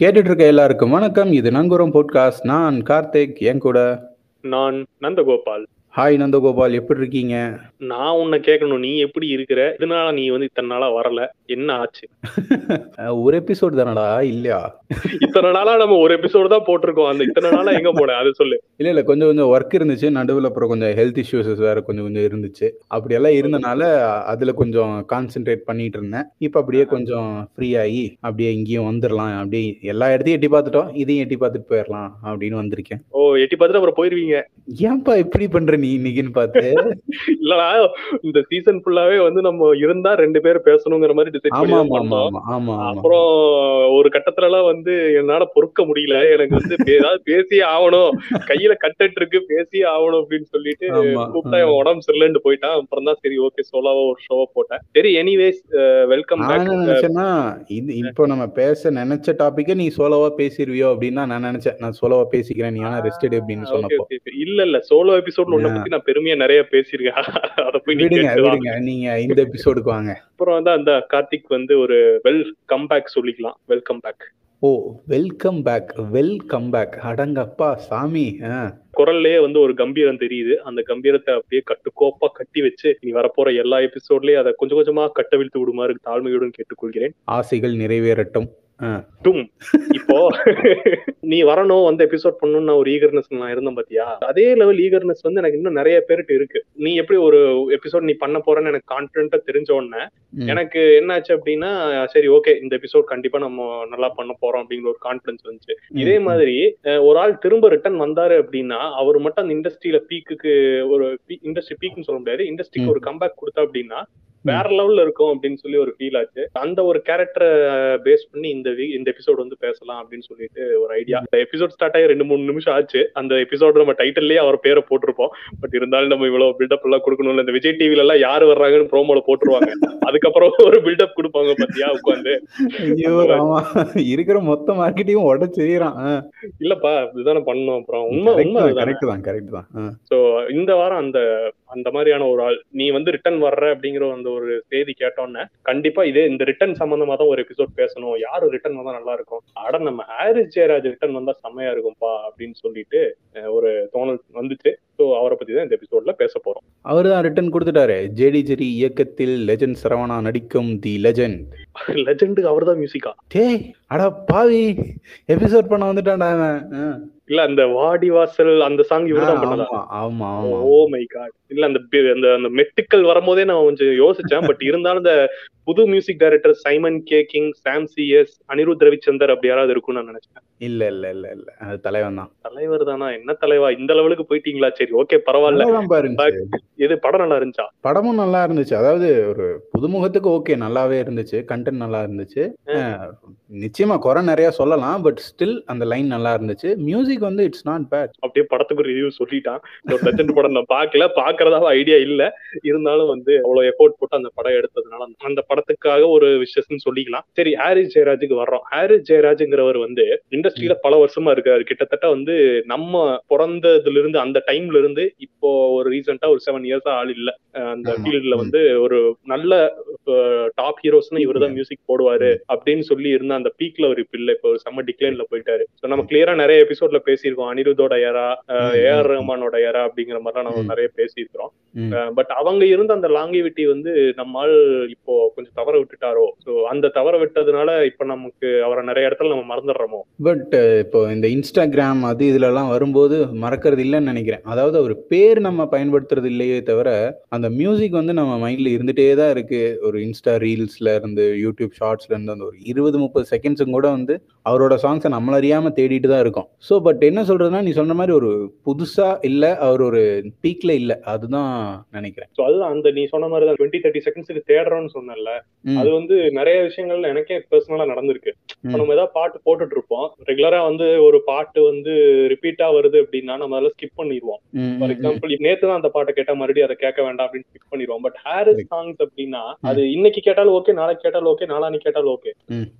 கேட்டுட்டு இருக்க எல்லாருக்கும் வணக்கம். இது நங்கூரம் போட்காஸ்ட் நான் கார்த்திக் என் கூட. நான் நந்தகோபால். ஹாய் நந்தகோபால். எப்படி இருக்கீங்க? நான் உன்னை கேட்கணும். நீ எப்படி இருக்கிற? இதனால நீ வந்து இத்தனை நாளா வரல. என்ன ஆச்சு? ஒரு எபிசோட் தானடா? இல்லையா? இத்தனை நாளா நம்ம ஒரு எபிசோடு தான் போட்டிருக்கோம். அந்த இத்தனை நாளா எங்க போன அது சொல்லு. இல்ல இல்ல கொஞ்சம் கொஞ்சம் ஒர்க் இருந்துச்சு. நடுவில் அப்புறம் கொஞ்சம் ஹெல்த் இஷ்யூஸஸ் வேற கொஞ்சம் கொஞ்சம் இருந்துச்சு. அப்படியெல்லாம் இருந்தனால அதுல கொஞ்சம் கான்சென்ட்ரேட் பண்ணிட்டு இருந்தேன். இப்போ அப்படியே கொஞ்சம் ஃப்ரீ ஆகி அப்படியே இங்கேயும் வந்துடலாம். அப்படியே எல்லா இடத்தையும் எட்டி பார்த்துட்டோம். இதையும் எட்டி பார்த்துட்டு போயிடலாம் அப்படின்னு வந்திருக்கேன். ஓ எட்டி பார்த்துட்டு அப்புறம் போயிருவீங்க. ஏன்பா இப்படி பண்ற நீ இன்னைக்குன்னு பார்த்து? இல்லடா இந்த சீசன் ஃபுல்லாவே வந்து நம்ம இருந்தா ரெண்டு பேரும் பேசணுங்கிற மாதிரி டிசைட் பண்ணி பண்ணோம் அப்புறம் ஒரு கட்டத்துல எல்லாம் வந்து என்னால பொறுக்க முடியல. எனக்கு வந்து ஏதாவது பேசியே ஆகணும். கையில கட்டட் இருக்கு பேசியே ஆகணும் அப்படின்னு சொல்லிட்டு கூப்பிட்டா இவன் உடம்பு சரியில்லைன்னு போயிட்டான். அப்புறம் தான் சரி ஓகே சோலாவா ஒரு ஷோவை போட்டேன். சரி எனிவேஸ் வெல்கம் நினைச்சேன்னா இது இப்போ நம்ம பேச நினைச்ச டாபிக்கை நீ சோலோவா பேசிடுவியோ அப்படின்னு நான் நினைச்சேன். நான் சோலோவா பேசிக்கிறேன் நீ வேணா ரெஸ்டட் அப்படின்னு ஓகே சொன்னப்போ. இல்ல இல்ல சோலோ எபிசோட் உன்னை பத்தி நான் பெருமையா நிறைய பேசியிருக்கேன். அத போய் விடுங்க விடுங்க. நீங்க இந்த எபிசோடுக்கு வாங்க. அப்புறம் வந்து அந்த கார்த்திக் வந்து ஒரு வெல் கம்பேக் சொல்லிக்கலாம். Welcome back oh welcome back welcome back அடங்கப்பா சாமி. குரல்லே வந்து ஒரு கம்பீரம் தெரியுது. அந்த கம்பீரத்தை அப்படியே கட்டுக்கோப்பா கட்டி வச்சு நீ வரப்போற எல்லா எபிசோட்லயும் அதை கொஞ்சம் கொஞ்சமா கட்டவிழ்த்து விடுமாறு தாழ்மையுடன் கேட்டுக்கொள்கிறேன். ஆசைகள் நிறைவேறட்டும். டும் இப்போ நீ வரணும் வந்து எபிசோட் பண்ணணும்னு ஒரு ஈகர்னஸ் நான் இருந்தேன் பாத்தியா அதே லெவல் ஈகர்னஸ் வந்து எனக்கு இன்னும் நிறைய பேர்கிட்ட இருக்கு நீ எப்படி ஒரு எபிசோட் நீ பண்ண போறேன்னு எனக்கு கான்பிடண்டா தெரிஞ்ச உடனே. எனக்கு என்னாச்சு அப்படின்னா சரி ஓகே இந்த எபிசோட் கண்டிப்பா நம்ம நல்லா பண்ண போறோம் அப்படிங்கிற ஒரு கான்பிடன்ஸ் வந்துச்சு இதே. மாதிரி ஒரு ஆள் திரும்ப ரிட்டர்ன் வந்தாரு அப்படின்னா அவர் மட்டும் அந்த இண்டஸ்ட்ரியில பீக்குக்கு ஒரு இண்டஸ்ட்ரி பீக்னு சொல்ல முடியாது இண்டஸ்ட்ரிக்கு. ஒரு கம்பேக் கொடுத்தா அப்படின்னா வேற லெவல்ல இருக்கும் அப்படின்னு சொல்லி ஒரு ஃபீல் ஆச்சு. அந்த ஒரு கேரக்டரை பேஸ் பண்ணி இந்த வீ- இந்த எபிசோட் வந்து பேசலாம் அப்படின்னு சொல்லிட்டு ஒரு ஐடியா இந்த எபிசோட் ஸ்டார்ட் ஆகி ரெண்டு மூணு நிமிஷம் ஆச்சு. அந்த எபிசோட் நம்ம டைட்டில்லயே அவர் பேரை போட்டிருப்போம். பட் இருந்தாலும் நம்ம இவ்வளவு பில்டப் எல்லாம் கொடுக்கணும்ல. இந்த விஜய் டிவில எல்லாம் யாரு வர்றாங்கன்னு ப்ரோமோல போட்டுருவாங்க. அதுக்கப்புறம் ஒரு பில்டப் கொடுப்பாங்க பாத்தியா உட்காந்து. இருக்கிற மொத்த மார்க்கெட்டையும் உடச்சிடறான் இல்லப்பா இதுதானே பண்ணோம் அப்புறம். உண்மை உண்மை கரெக்ட் தான் கரெக்ட் தான். சோ இந்த வாரம் அந்த அந்த மாதிரியான ஒரு ஆள் நீ வந்து ரிட்டர்ன் வர்ற அப்படிங்கிற அந்த ஒரு செய்தி கேட்டோன்னே கண்டிப்பா இதே இந்த ரிட்டர்ன் சம்பந்தமா தான் ஒரு எபிசோட் பேசணும். யாரு ரிட்டர்ன் வந்தா நல்லா இருக்கும் அட நம்ம ஹாரிஸ் ஜெயராஜ் ரிட்டர்ன் வந்தா செம்மையா இருக்கும்பா அப்படின்னு சொல்லிட்டு ஒரு தோணல் வந்துச்சு. சோ அவரை பத்தி தான் இந்த எபிசோட்ல பேச போறோம். அவர் தான் ரிட்டர்ன் கொடுத்துட்டாரு. ஜேடி ஜெரி இயக்கத்தில் லெஜண்ட் சரவணா நடிக்கும் தி லெஜண்ட் லெஜெண்டுக்கு அவர் தான் மியூசிக்கா டேய் அட பாவி. எபிசோட் பண்ண வந்துட்டான்டா அவன். இல்ல அந்த வாடி வாசல் அந்த சாங் இவர் தான் பண்ணதா? ஆமா ஆமா ஓ மை காட் இல்ல அந்த அந்த அந்த மெட்டுக்கள் வரும்போதே நான் கொஞ்சம் யோசிச்சேன். பட் இருந்தாலும் இந்த புது music director Simon K king Sam CS Anirudh Ravichander அப்படி யாராவது இருக்கும்னு நான் நினைச்சேன். இல்ல இல்ல இல்ல இல்ல. அது தலைவன் தான். தலைவர் தானா? என்ன தலைவா? இந்த லெவலுக்கு போயிட்டீங்களா சரி ஓகே பரவாயில்ல. இது படம் நல்லா இருந்துச்சா? படமும் நல்லா இருந்துச்சு. அதாவது ஒரு புதுமுகத்துக்கு ஓகே நல்லாவே இருந்துச்சு. கண்டென்ட் நல்லா இருந்துச்சு. நிச்சயமா குறை நிறைய சொல்லலாம். பட் ஸ்டில் அந்த லைன் நல்லா இருந்துச்சு. மியூசிக் வந்து இட்ஸ் நாட் பேட் அப்படியே படத்துக்கு ரிவ்யூ சொல்லிட்டான். ஒரு லெஜண்ட் படம் நான் பார்க்கல. பாக்குறதா ஐடியா இல்ல. இருந்தாலும் வந்து அவ்வளவு எஃபோர்ட் போட்டு அந்த படம் எடுத்ததுனால அந்த- அந்த படத்துக்காக ஒரு விஷயம்னு சொல்லிக்கலாம். சரி ஹாரிஸ் ஜெயராஜுக்கு வர்றோம். ஹாரிஸ் ஜெயராஜுங்கிறவர் வந்து இண்டஸ்ட்ரியில பல வருஷமா இருக்காரு. கிட்டத்தட்ட வந்து நம்ம பிறந்ததுல இருந்து அந்த டைம்ல இருந்து இப்போ ஒரு ரீசெண்டா ஒரு செவன் இயர்ஸா ஆள் இல்ல. அந்த. ஃபீல்ட்ல. வந்து ஒரு நல்ல டாப் ஹீரோஸ்னு இவர் தான் மியூசிக் போடுவாரு அப்படின்னு சொல்லி இருந்த அந்த பீக்ல ஒரு இப்ப இல்ல. இப்போ ஒரு செம்ம டிக்ளைன்ல போயிட்டாரு. So நம்ம கிளியரா நிறைய எபிசோட்ல பேசியிருக்கோம். அனிருத்தோட ஏரா ஏஆர் ரஹ்மானோட ஏரா அப்படிங்கிற மாதிரிலாம் நம்ம. நிறைய பேசியிருக்கிறோம். பட் அவங்க இருந்த அந்த லாங்கிவிட்டி வந்து நம்மால் இப்போ கொஞ்சம் தவற விட்டுட்டாரோ? சோ அந்த தவற விட்டதுனால இப்ப நமக்கு அவரை நிறைய இடத்துல நம்ம மறந்துடுறோமோ? பட் இப்போ இந்த இன்ஸ்டாகிராம் அது இதுல எல்லாம் வரும்போது மறக்கிறது இல்லைன்னு நினைக்கிறேன். அதாவது அவர் பேர் நம்ம பயன்படுத்துறது இல்லையே தவிர அந்த மியூசிக் வந்து நம்ம மைண்ட்ல இருந்துட்டே தான் இருக்கு. ஒரு இன்ஸ்டா ரீல்ஸ்ல இருந்து யூடியூப் ஷார்ட்ஸ்ல இருந்து அந்த ஒரு இருபது முப்பது செகண்ட்ஸும் கூட வந்து அவரோட சாங்ஸை நம்மள அறியாம தேடிட்டு தான் இருக்கோம். ஸோ பட் என்ன சொல்றதுன்னா நீ சொன்ன மாதிரி ஒரு புதுசா இல்ல அவர் ஒரு பீக்ல இல்ல. அதுதான் நினைக்கிறேன். சோ அதுதான் அந்த நீ சொன்ன மாதிரி தான் டுவெண்ட்டி தேர்ட்டி செகண்ட்ஸ்க்கு தேடுறோம்னு சொன்னல அது வந்து நிறைய விஷயங்கள்ல எனக்கே பர்சனலா நடந்திருக்கு. நம்ம ஏதாவது பாட்டு போட்டுட்டு இருப்போம். ரெகுலரா வந்து ஒரு பாட்டு வந்து ரிப்பீட்டா வருது அப்படின்னா நம்ம அதெல்லாம் ஸ்கிப் பண்ணிடுவோம். ஃபார். எக்ஸாம்பிள் நேத்து தான் அந்த பாட்டை கேட்டா மறுபடியும் அதை கேட்க வேண்டாம் அப்படின்னு ஸ்கிப் பண்ணிடுவோம். But Harris. சாங்ஸ் அப்படின்னா அது இன்னைக்கு கேட்டாலும் ஓகே நாளைக்கு கேட்டாலும் ஓகே நாளானிக்கு கேட்டாலும் ஓகே.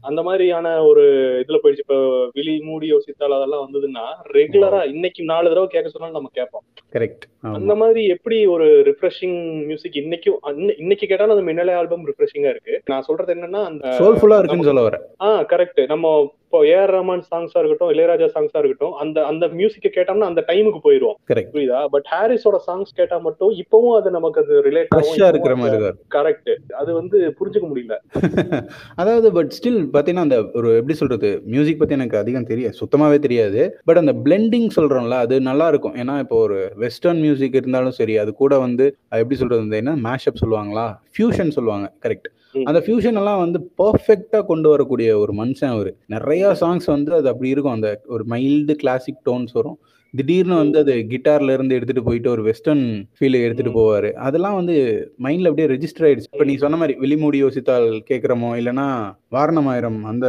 அந்த மாதிரியான ஒரு இதுல போயிடுச்சு. இப்போ விழி மூடி யோசித்தால் அதெல்லாம் வந்ததுன்னா ரெகுலரா இன்னைக்கு நாலு தடவை கேட்க சொன்னாலும் நம்ம கேட்போம். கரெக்ட் அந்த மாதிரி எப்படி ஒரு ரிஃப்ரெஷிங் மியூசிக் இன்னைக்கும் இன்ன- இன்னைக்கு கேட்டாலும் அந்த மின்னலே ஆல்பம் ரிஃப்ரெஷிங்கா இருக்கு. நான் சொல்றது என்னன்னா அந்த சோல்ஃபுல்லா இருக்குன்னு சொல்ல வர ஆ கரெக்ட் நம்ம இப்போ ஏஆர் ரஹ்மான் சாங்ஸா இருக்கட்டும் இளையராஜா சாங்ஸா இருக்கட்டும் அந்த அந்த மியூசிக்கை கேட்டோம்னா அந்த டைமுக்கு போயிருவோம் புரியுதா? பட் ஹாரிஸோட சாங்ஸ் கேட்டா மட்டும் இப்பவும் அது நமக்கு அது ரிலேட் ஃப்ரெஷ்ஷா இருக்கிற மாதிரி தான். கரெக்ட் அது வந்து புரிஞ்சுக்க முடியல. அதாவது பட் ஸ்டில் பார்த்தீங்கன்னா அந்த ஒரு எப்படி சொல்றது மியூசிக் பத்தி எனக்கு அதிகம் தெரியாது சுத்தமாவே தெரியாது. பட் அந்த பிளெண்டிங் சொல்றோம்ல அது நல்லா இருக்கும். ஏன்னா இப்போ ஒரு வெஸ்டர்ன் மியூசிக் இருந்தாலும் சரி அது கூட வந்து எப்படி சொல்றது என்ன மேஷப் சொல்லுவாங்களா? ஃபியூஷன் சொல்லுவாங்க. கரெக்ட். அந்த ஃபியூஷன் எல்லாம் வந்து பர்ஃபெக்டா கொண்டு வரக்கூடிய ஒரு மனுஷன் அவரு. நிறைய சாங்ஸ் வந்து அது அப்படி இருக்கும். அந்த ஒரு மைல்டு கிளாசிக் டோன்ஸ் வரும். திடீர்னு வந்து அது கிட்டார்ல இருந்து எடுத்துட்டு போயிட்டு ஒரு வெஸ்டர்ன் ஃபீல் எடுத்துட்டு. போவாரு. அதெல்லாம் வந்து மைண்ட்ல அப்படியே ரெஜிஸ்டர் ஆயிடுச்சு. இப்போ நீ சொன்ன மாதிரி விழிமூடி யோசித்தால் கேட்குறோமோ இல்லைன்னா வாரணமாயிரம் அந்த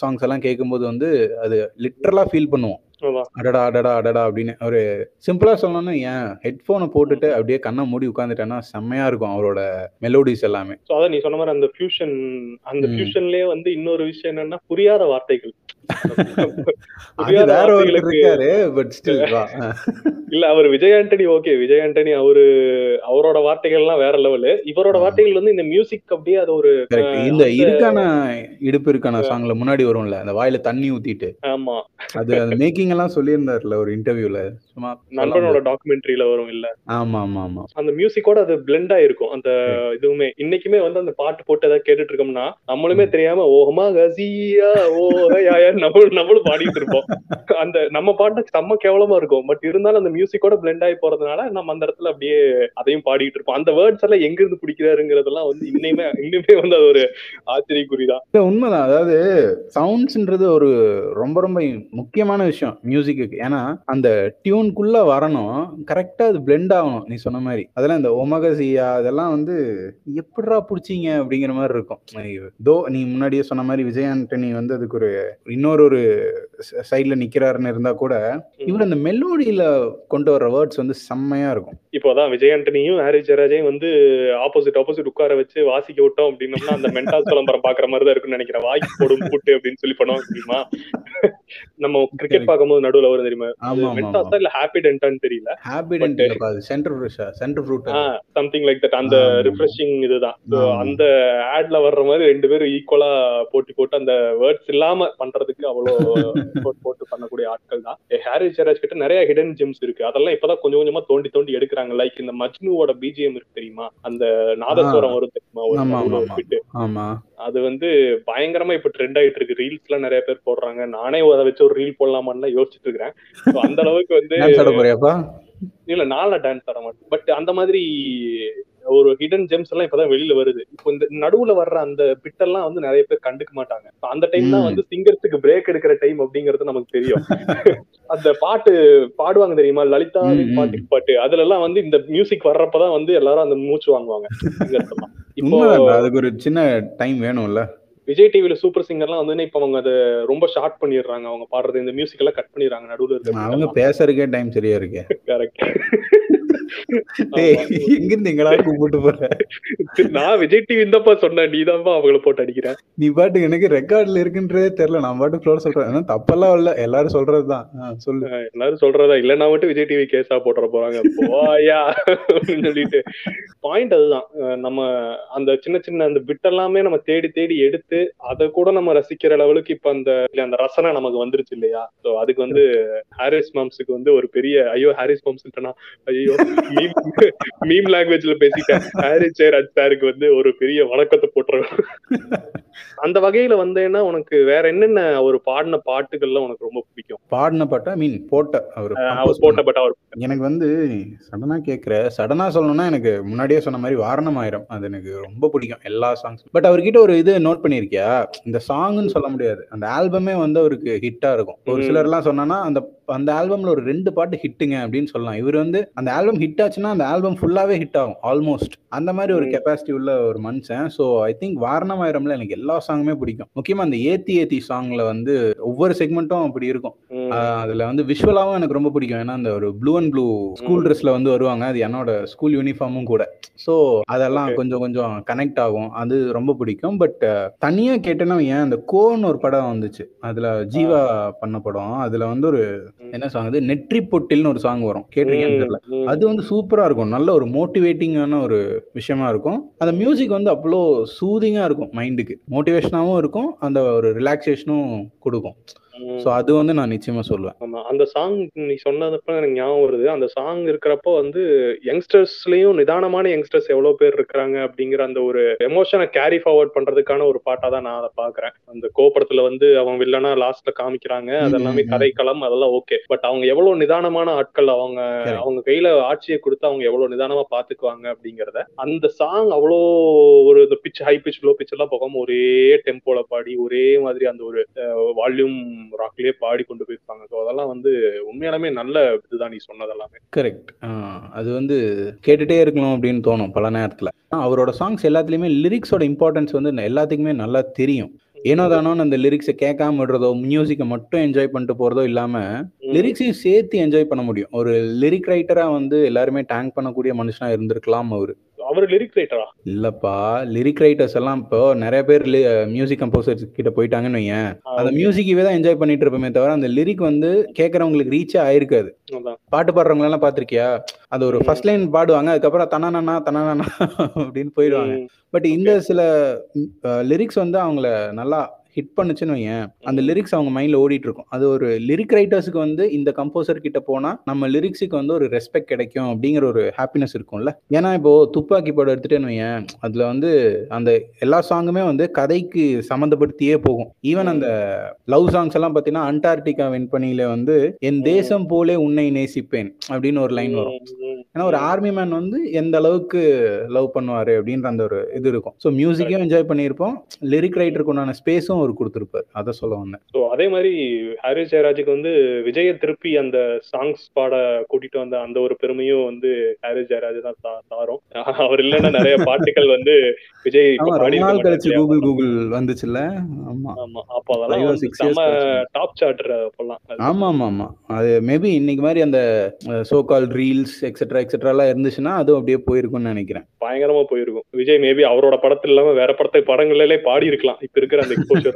சாங்ஸ் எல்லாம் கேட்கும்போது வந்து அது லிட்ரலா ஃபீல் பண்ணுவோம். அடடா அடடா அடடா அப்படின்னு ஒரு சிம்பிளா சொல்லணும்னா ஏன் ஹெட்ஃபோனை போட்டுட்டு அப்படியே கண்ணை மூடி உட்காந்துட்டேன்னா செம்மையா இருக்கும் அவரோட மெலோடிஸ் எல்லாமே. So அதான் நீ சொன்ன மாதிரி அந்த ஃபியூஷன் அந்த. ஃபியூஷன்லயே வந்து இன்னொரு விஷயம் என்னன்னா புரியாத வார்த்தைகள். வேற இருக்காரு பட் ஸ்டில் இல்ல அவர் Vijay Antony okay Vijay Antony அவரு அவரோட வார்த்தைகள் எல்லாம் வேற லெவலு இவரோட. வார்த்தைகள் வந்து இந்த மியூசிக் அப்படியே அது ஒரு இந்த இருக்கான இடுப்பு இருக்கான சாங்ல முன்னாடி வரும்ல அந்த வாயில தண்ணி ஊத்திட்டு. ஆமா. அது அந்த மேக்கிங் எல்லாம் சொல்லியிருந்தாருல ஒரு இன்டர்வியூல சும்மா நண்பனோட. டாக்குமெண்ட்ரியில வரும் இல்ல? ஆமா ஆமா ஆமா அந்த மியூசிக்கோட அது பிளெண்ட் ஆயிருக்கும். அந்த இதுவுமே. இன்னைக்குமே வந்து அந்த பாட்டு போட்டு ஏதாவது கேட்டுட்டு இருக்கோம்னா நம்மளுமே தெரியாம ஓஹமா கசியா ஓ யாயா நம்மளும் நம்மளும் பாடிட்டு இருப்போம். அந்த நம்ம பாட்டு செம்ம கேவலமா இருக்கும். பட் இருந்தாலும் அந்த மியூசிக்கோட பிளெண்ட் ஆகி போறதுனால நம்ம அந்த இடத்துல அப்படியே அதையும் பாடிட்டு இருப்போம். அந்த வேர்ட்ஸ் எல்லாம் எங்க இருந்து பிடிக்கிறாருங்கிறதெல்லாம் வந்து இன்னுமே இன்னுமே வந்து அது ஒரு ஆச்சரியக்குறிதான். உண்மைதான். அதாவது சவுண்ட்ஸ்ன்றது ஒரு ரொம்ப ரொம்ப முக்கியமான விஷயம். மியூசிக்கு ஏன்னா அந்த டியூனுக்குள்ள வரணும். கரெக்டா அது பிளெண்ட் ஆகணும். நீ சொன்ன மாதிரி. அதெல்லாம் இந்த ஒமகசியா அதெல்லாம் வந்து எப்படிடா பிடிச்சீங்க? அப்படிங்கிற மாதிரி இருக்கும். தோ நீ முன்னாடியே சொன்ன மாதிரி விஜய் ஆண்டனி வந்து அதுக்கு ஒரு இன்னொரு ஒரு சைட்ல நிக்கிறாருன்னு இருந்தா கூட இவர் அந்த மெலோடியில கொண்டு வர்ற வேர்ட்ஸ் வந்து செம்மையா இருக்கும். இப்போதான் விஜய் ஆண்டனியும் ஹாரி ஜெயராஜையும் வந்து ஆப்போசிட் ஆப்போசிட் உட்கார வச்சு வாசிக்க விட்டோம் அப்படின்னம்னா அந்த மென்டாஸ் விளம்பரம் பாக்குற மாதிரி தான் இருக்கும்னு நினைக்கிறேன். வாய்க்கு போடும் பூட்டு அப்படின்னு சொல்லி பண்ணுவாங்க தெரியுமா? நம்ம கிரிக்கெட் பார்க்கும்போது நடுவுல வரும் தெரியுமா? மென்டாஸா இல்ல ஹாப்பி டென்டான்னு தெரியல. Happy tent centre ஃப்ரூஷா centre fruit something like that அந்த. ரிஃப்ரெஷிங் இதுதான். அந்த ஆட்ல வர்ற மாதிரி ரெண்டு பேரும் ஈக்குவலா போட்டி போட்டு அந்த வேர்ட்ஸ் இல்லாம பண்றதுக்கு அவ்வளோ effort போட்டு பண்ணக்கூடிய ஆட்கள் தான். ஹாரி ஜெயராஜ் கிட்ட நிறைய ஹிடன் ஜெம்ஸ் இருக்கு. அதெல்லாம் இப்பதான் கொஞ்சம் கொஞ்சமா தோண்டி தோண்டி எடுக்கிறாங்க. லைக் இந்த மஜ்னுவோட பிஜிஎம் இருக்கு தெரியுமா? அந்த நாதஸ்வரம் வரும் தெரியுமா? அது வந்து பயங்கரமா இப்ப ட்ரெண்ட் ஆயிட்டு இருக்கு. ரீல்ஸ் எல்லாம் நிறைய பேர் போடுறாங்க. நானே அதை வச்சு ஒரு ரீல் போடலாமான்னு யோசிச்சுட்டு இருக்கிறேன் அந்த அளவுக்கு வந்து இல்ல நாள டான்ஸ் ஆட மாட்டேன். பட் அந்த மாதிரி ஒரு ஹிடன் ஜெம்ஸ் எல்லாம் இப்பதான் வெளியில வருது. இப்போ இந்த நடுவுல வர்ற அந்த பிட் எல்லாம் வந்து நிறைய பேர் கண்டுக்க மாட்டாங்க. அந்த டைம் தான். வந்து சிங்கர்ஸுக்கு பிரேக் எடுக்கிற டைம் அப்படிங்கிறது நமக்கு தெரியும். அந்த பாட்டு பாடுவாங்க தெரியுமா? லலிதா. பாட்டுக்கு பாட்டு அதுல எல்லாம் வந்து இந்த மியூசிக் வர்றப்பதான் வந்து எல்லாரும் அந்த மூச்சு வாங்குவாங்க. இப்போ அதுக்கு ஒரு சின்ன டைம் வேணும்ல. விஜய் டிவில சூப்பர் சிங்கர்லாம் வந்து இப்ப அவங்க அதை ரொம்ப ஷார்ட் பண்ணிடுறாங்க. அவங்க பாடுறது இந்த மியூசிக் எல்லாம் கட் பண்ணிடுறாங்க நடுவுல அவங்க இருக்க பேசுறதுக்கே டைம் சரியா இருக்கே. கரெக்ட் எங்க கூப்பிட்டு போற? நான் விஜய் டிவி இந்தப்பா சொன்னேன் நீ அவங்கள போட்டு அடிக்கிறேன் நீ பாட்டுக்கு எனக்கு ரெக்கார்ட்ல இருக்குன்றதே தெரியல நான் பாட்டு ஃப்ளோர் சொல்றேன். தப்பெல்லாம் இல்ல எல்லாரும் சொல்றதுதான். சொல்லு. எல்லாரும் சொல்றதா இல்லன்னா மட்டும் விஜய் டிவி கேஸா போட்டுற போறாங்க. போயா சொல்லிட்டு. பாயிண்ட் அதுதான். நம்ம அந்த சின்ன சின்ன அந்த பிட் எல்லாமே நம்ம தேடி தேடி எடுத்து அதை கூட நம்ம ரசிக்கிற லெவலுக்கு இப்ப அந்த இல்ல, அந்த ரசனை நமக்கு வந்துருச்சு இல்லையா? சோ அதுக்கு வந்து ஹாரிஸ் மாம்ஸுக்கு வந்து ஒரு பெரிய ஐயோ ஹாரிஸ் மாம்ஸ் ஐயோ மீம் லாங்குவேஜ்ல பேசிட்டேன். ஜெயராஜ் சாருக்கு வந்து ஒரு பெரிய வணக்கத்தை போட்டுருவேன். அந்த வகையில வந்தேன்னா உனக்கு வேற என்னென்ன ஒரு பாடின பாட்டுகள்லாம் உனக்கு ரொம்ப பிடிக்கும்? பாடின பாட்டா மீன் போட்ட அவர் அவர் போட்ட பட் அவர் எனக்கு வந்து சடனா கேக்குற சடனா சொல்லணும்னா எனக்கு முன்னாடியே சொன்ன மாதிரி வாரணம் ஆயிரம் அது எனக்கு ரொம்ப பிடிக்கும் எல்லா சாங்ஸ் பட் அவர்கிட்ட ஒரு இது நோட் பண்ணிருக்கியா இந்த சாங்னு சொல்ல முடியாது. அந்த ஆல்பமே வந்து அவருக்கு ஹிட்டா இருக்கும். ஒரு ம். சிலர்லாம் சொன்னா அந்த அந்த ஆல்பம்ல ஒரு ரெண்டு பாட்டு ஹிட்டுங்க அப்படின்னு சொல்லலாம். இவர் வந்து அந்த ஆல்பம் ஹிட் ஆச்சுன்னா அந்த ஆல்பம் ஃபுல்லாவே ஹிட் ஆகும் ஆல்மோஸ்ட் அந்த மாதிரி ஒரு. கெப்பாசிட்டி உள்ள ஒரு மனுஷன். ஸோ ஐ திங்க் வாரணம் ஆயிரம்ல எனக்கு எல்லா சாங்குமே பிடிக்கும். முக்கியமா அந்த ஏத்தி ஏத்தி சாங்ல வந்து ஒவ்வொரு செக்மெண்ட்டும் அப்படி இருக்கும். அதுல வந்து விஷுவலாவும் எனக்கு ரொம்ப பிடிக்கும். ஏன்னா அந்த ஒரு ப்ளூ அண்ட் ப்ளூ ஸ்கூல் ட்ரெஸ்ல வந்து வருவாங்க. அது என்னோட ஸ்கூல் யூனிஃபார்மும் கூட. ஸோ அதெல்லாம். கொஞ்சம் கொஞ்சம் கனெக்ட் ஆகும். அது ரொம்ப பிடிக்கும். பட் தனியா கேட்டேன்னா ஏன் அந்த கோன்னு ஒரு படம் வந்துச்சு. அதுல ஜீவா பண்ண படம். அதுல வந்து ஒரு. என்ன சாங் அது? நெற்றி பொட்டில்னு ஒரு சாங் வரும். கேட்டிருக்கேன்னு தெரியல. அது வந்து சூப்பரா இருக்கும். நல்ல ஒரு மோட்டிவேட்டிங்கான ஒரு விஷயமா இருக்கும். அந்த மியூசிக் வந்து அவ்வளோ சூதிங்கா இருக்கும் மைண்டுக்கு மோட்டிவேஷனாகவும் இருக்கும். அந்த ஒரு ரிலாக்ஸேஷனும் கொடுக்கும். ஸோ அது வந்து நான் நிச்சயமா சொல்லுவேன். ஆமா அந்த சாங் நீ சொன்னதப்ப எனக்கு ஞாபகம் வருது. அந்த சாங் இருக்கிறப்போ வந்து யங்ஸ்டர்ஸ்லயும் நிதானமான யங்ஸ்டர்ஸ் எவ்வளவு பேர் இருக்கிறாங்க அப்படிங்கிற அந்த ஒரு எமோஷனை கேரி ஃபார்வர்ட் பண்றதுக்கான ஒரு பாட்டா தான் நான் அதை பாக்குறேன் அந்த கோபடத்துல வந்து அவன் வில்லனா லாஸ்ட்ல காமிக்கிறாங்க. அதெல்லாமே. கதைக்களம் அதெல்லாம் ஓகே பட் அவங்க எவ்வளவு நிதானமான ஆட்கள் அவங்க. அவங்க கையில ஆட்சியை கொடுத்து அவங்க எவ்வளவு நிதானமா பாத்துக்குவாங்க அப்படிங்கறத அந்த சாங் அவ்வளோ ஒரு pitch high pitch low pitch எல்லாம் போகாம ஒரே டெம்போல பாடி ஒரே மாதிரி அந்த ஒரு வால்யூம் ராக்லயே பாடி கொண்டு போயிருப்பாங்க. ஸோ அதெல்லாம் வந்து உண்மையாலுமே நல்ல இதுதான் நீ சொன்னதெல்லாமே கரெக்ட் அது வந்து கேட்டுட்டே இருக்கணும் அப்படின்னு தோணும் பல நேரத்துல. அவரோட சாங்ஸ் எல்லாத்துலயுமே லிரிக்ஸோட இம்பார்ட்டன்ஸ் வந்து எல்லாத்துக்குமே நல்லா தெரியும். ஏனோ தானோன்னு அந்த லிரிக்ஸை கேட்காம விடுறதோ மியூசிக்கை மட்டும் என்ஜாய் பண்ணிட்டு போறதோ இல்லாம. லிரிக்ஸையும் சேர்த்து என்ஜாய் பண்ண முடியும். ஒரு லிரிக் ரைட்டரா வந்து எல்லாருமே டேங்க் பண்ணக்கூடிய மனுஷனா இருந்திருக்கலாம் அவரு. அவர் லிரிக் ரைட்டரா இல்லப்பா லிரிக் ரைட்டர்ஸ் எல்லாம் இப்போ நிறைய பேர் மியூசிக் கம்போசர்ஸ் கிட்ட போயிட்டாங்கன்னு வையேன். அந்த மியூசிக்கவே தான் என்ஜாய் பண்ணிட்டு இருப்போமே தவிர அந்த லிரிக் வந்து கேட்கறவங்களுக்கு ரீச்சே ஆயிருக்காது. பாட்டு பாடுறவங்க எல்லாம் பாத்திருக்கியா அது ஒரு. ஃபர்ஸ்ட் லைன் பாடுவாங்க அதுக்கப்புறம் தனானா தனானா அப்படின்னு போயிடுவாங்க. பட் இந்த சில லிரிக்ஸ் வந்து அவங்கள நல்லா ஹிட் பண்ணுச்சுன்னு வையேன் அந்த. லிரிக்ஸ் அவங்க மைண்ட்ல ஓடிட்டு இருக்கும் அது ஒரு லிரிக் ரைட்டர்ஸ்க்கு வந்து இந்த கம்போசர் கிட்ட போனா நம்ம லிரிக்ஸுக்கு வந்து ஒரு ரெஸ்பெக்ட் கிடைக்கும் அப்படிங்கிற ஒரு ஹாப்பினஸ் இருக்கும்ல. ஏன்னா இப்போ துப்பாக்கி படம் எடுத்துட்டேன்னு வையேன் அதுல வந்து அந்த எல்லா சாங்குமே வந்து கதைக்கு சம்மந்தப்படுத்தியே போகும். ஈவன் அந்த லவ் சாங்ஸ் எல்லாம் பாத்தீங்கன்னா அண்டார்டிகா வெண்பனியில வந்து என். தேசம் போலே உன்னை நேசிப்பேன் அப்படின்னு ஒரு லைன் வரும். ஏன்னா ஒரு ஆர்மி மேன் வந்து எந்த அளவுக்கு லவ் பண்ணுவாரு அப்படின்ற அந்த ஒரு இது இருக்கும். ஸோ மியூசிக்கையும் என்ஜாய் பண்ணியிருப்போம். லிரிக் ரைட்டருக்கு உண்டான ஸ்பேஸும் அவர் கொடுத்துருப்பாரு. அதை சொல்ல வந்தேன். ஸோ அதே மாதிரி ஹாரிஸ் ஜெயராஜுக்கு வந்து விஜய திருப்பி அந்த சாங்ஸ் பாட கூட்டிட்டு வந்த அந்த ஒரு பெருமையும் வந்து ஹாரிஸ் ஜெயராஜ் தான் சாரும் அவர் இல்லைன்னா நிறைய பாட்டுகள் வந்து விஜய் நாள் கழிச்சு. கூகுள் கூகுள் வந்துச்சுல்ல? ஆமா. ஆமா அப்போ அதெல்லாம். டாப் சார்டர் அப்பெல்லாம் அது. ஆமா ஆமா ஆமா அது மேபி இன்னைக்கு மாதிரி அந்த so called reels etcetera etcetera எல்லாம் இருந்துச்சுன்னா அதுவும் அப்படியே போயிருக்கும்னு நினைக்கிறேன். பயங்கரமா போயிருக்கும். விஜய் மேபி அவரோட படத்துல இல்லாம வேற படத்தை படங்கள்ல பாடி இருக்கலாம் இப்ப இருக்கிற அந்த எக்ஸ்போஷர்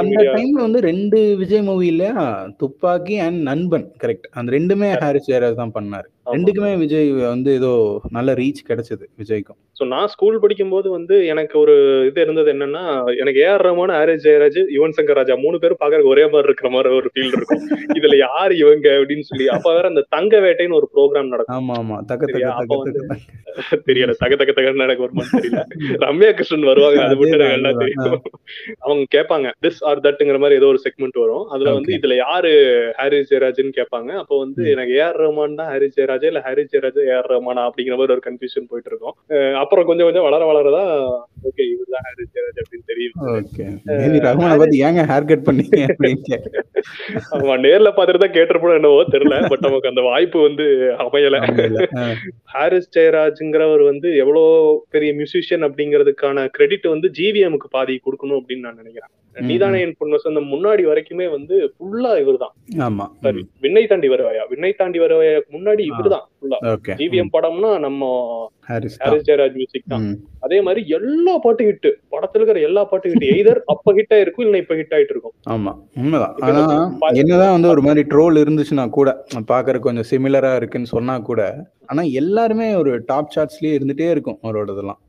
அந்த டைம்ல வந்து ரெண்டு விஜய் மூவி இல்லையா? துப்பாக்கி அண்ட் நண்பன் கரெக்ட் அந்த ரெண்டுமே ஹாரிஸ் ஜெயராஜ் தான் பண்ணாரு. ரெண்டுக்குமே விஜய் வந்து ஏதோ நல்ல ரீச் கிடைச்சது விஜய்க்கும். ஸோ நான் ஸ்கூல் படிக்கும்போது வந்து எனக்கு ஒரு இது இருந்தது என்னன்னா எனக்கு ஏஆர் ரஹ்மான் ஆர்எஸ் ஜெயராஜ் யுவன் சங்கர் ராஜா மூணு பேரும் பாக்குறதுக்கு ஒரே மாதிரி இருக்கிற மாதிரி ஒரு ஃபீல் இருக்கும். இதுல யார் இவங்க அப்படின்னு சொல்லி. அப்ப வேற அந்த தங்க வேட்டைன்னு ஒரு ப்ரோக்ராம் நடக்கும். ஆமா ஆமா. தக்க தக்க? தக்க தக்க தெரியல. தக தக தகன்னு எனக்கு வருமானு தெரியல. ரம்யா கிருஷ்ணன் வருவாங்க. அது மட்டும் எனக்கு நல்லா தெரியும். அவங்க கேட்பாங்க திஸ் ஆர் தட்ங்கிற மாதிரி ஏதோ ஒரு செக்மெண்ட் வரும். அதுல வந்து. இதுல யாரு ஹாரிஸ் ஜெயராஜ்னு கேட்பாங்க. அப்போ வந்து. எனக்கு ஏஆர் ரஹ்மான் தான் ஹாரிஸ் ஜெயராஜா இல்ல ஹாரிஸ் ஜெயராஜ் ஏஆர் அப்படிங்கிற மாதிரி ஒரு கன்ஃபியூஷன் போயிட்டு இருக்கும் அப்புறம் கொஞ்சம் கொஞ்சம் வளர வளரதான் ஓகே இவர் தான் ஹாரிஸ் ஜெயராஜ் அப்படின்னு தெரியும் ஏங்க ஹேர் கட் பண்ணீங்க நேர்ல பாத்துட்டு தான் கேட்டிருப்போம் என்னவோ தெரியல பட் நமக்கு அந்த வாய்ப்பு வந்து அமையல. ஹாரிஸ் ஜெயராஜ்ங்கிறவர் வந்து எவ்வளவு பெரிய மியூசிஷியன் அப்படிங்கிறதுக்கான கிரெடிட் வந்து ஜிவிஎம்க்கு பாதி கொடுக்கணும் அப்படின்னு நான் நினைக்கிறேன். நீதானே என் பொண்ணு அந்த முன்னாடி வரைக்குமே வந்து ஃபுல்லா இவர்தான். ஆமா. சரி விண்ணை தாண்டி வரவையா? விண்ணை தாண்டி வரவையா? முன்னாடி ஃபுல்லா ஜிவிஎம் படம்னா நம்ம ஹாரிஸ் ஜெயராஜ் மியூசிக் தான். அதே மாதிரி எல்லா பாட்டும் ஹிட் படத்துல இருக்கிற எல்லா பாட்டும் ஹிட் எய்தர் அப்ப ஹிட் ஆயிருக்கும் இல்ல இப்ப ஹிட் ஆயிட்டு இருக்கும். ஆமா உண்மைதான். ஆனா என்னதான் வந்து ஒரு மாதிரி ட்ரோல் இருந்துச்சுன்னா கூட பாக்குறதுக்கு கொஞ்சம் சிமிலரா இருக்குன்னு சொன்னா கூட ஆனா எல்லாருமே ஒரு டாப் சார்ட்ஸ்லயே இருந்துட்டே இருக்கும் அவரோட இதெல்லாம்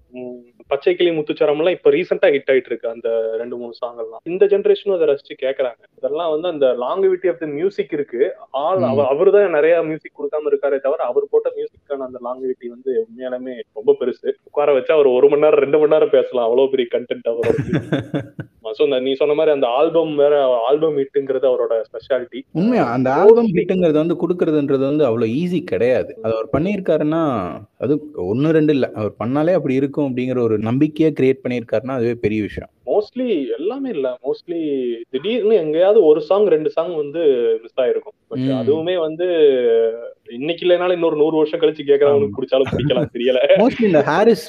பச்சை கிளி முத்துச்சரம் எல்லாம் இப்ப ரீசெண்டா ஹிட் ஆயிட்டு இருக்கு அந்த ரெண்டு மூணு சாங் எல்லாம். இந்த ஜென்ரேஷனும் அதை ரசிச்சு கேக்குறாங்க. இதெல்லாம் வந்து அந்த லாங்குவிட்டி ஆஃப் த மியூசிக் இருக்கு. ஆள். அவர் அவர் தான் நிறைய மியூசிக் கொடுக்காம இருக்காரே தவிர அவர் போட்ட மியூசிக்கான அந்த லாங்குவிட்டி வந்து உண்மையாலுமே ரொம்ப பெருசு. உட்கார வச்சா அவர் ஒரு மணி நேரம் ரெண்டு மணி நேரம் பேசலாம். அவ்வளவு பெரிய கண்டென்ட் அவரோட ஸோ நீ சொன்ன மாதிரி அந்த ஆல்பம் வேற ஆல்பம் ஹிட்டுங்கிறது அவரோட ஸ்பெஷாலிட்டி உண்மையா அந்த ஆல்பம் ஹிட்டுங்கிறது வந்து கொடுக்கறதுன்றது வந்து அவ்வளவு ஈஸி கிடையாது. அது அவர் பண்ணியிருக்காருன்னா அது ஒன்னு ரெண்டு இல்ல. அவர் பண்ணாலே அப்படி இருக்கும் அப்படிங்கிற ஒரு நம்பிக்கையை கிரியேட் பண்ணியிருக்காருன்னா அதுவே பெரிய விஷயம். மோஸ்ட்லி எல்லாமே இல்ல. மோஸ்ட்லி திடீர்னு எங்கேயாவது ஒரு சாங் ரெண்டு சாங் வந்து மிஸ் ஆயிருக்கும். அதுவுமே வந்து இன்னைக்கு இல்லைனாலும் இன்னொரு நூறு வருஷம் கழிச்சு கேட்கறவங்களுக்கு பிடிச்சாலும் பிடிக்கலாம் தெரியல. மோஸ்ட்லி இந்த ஹாரிஸ்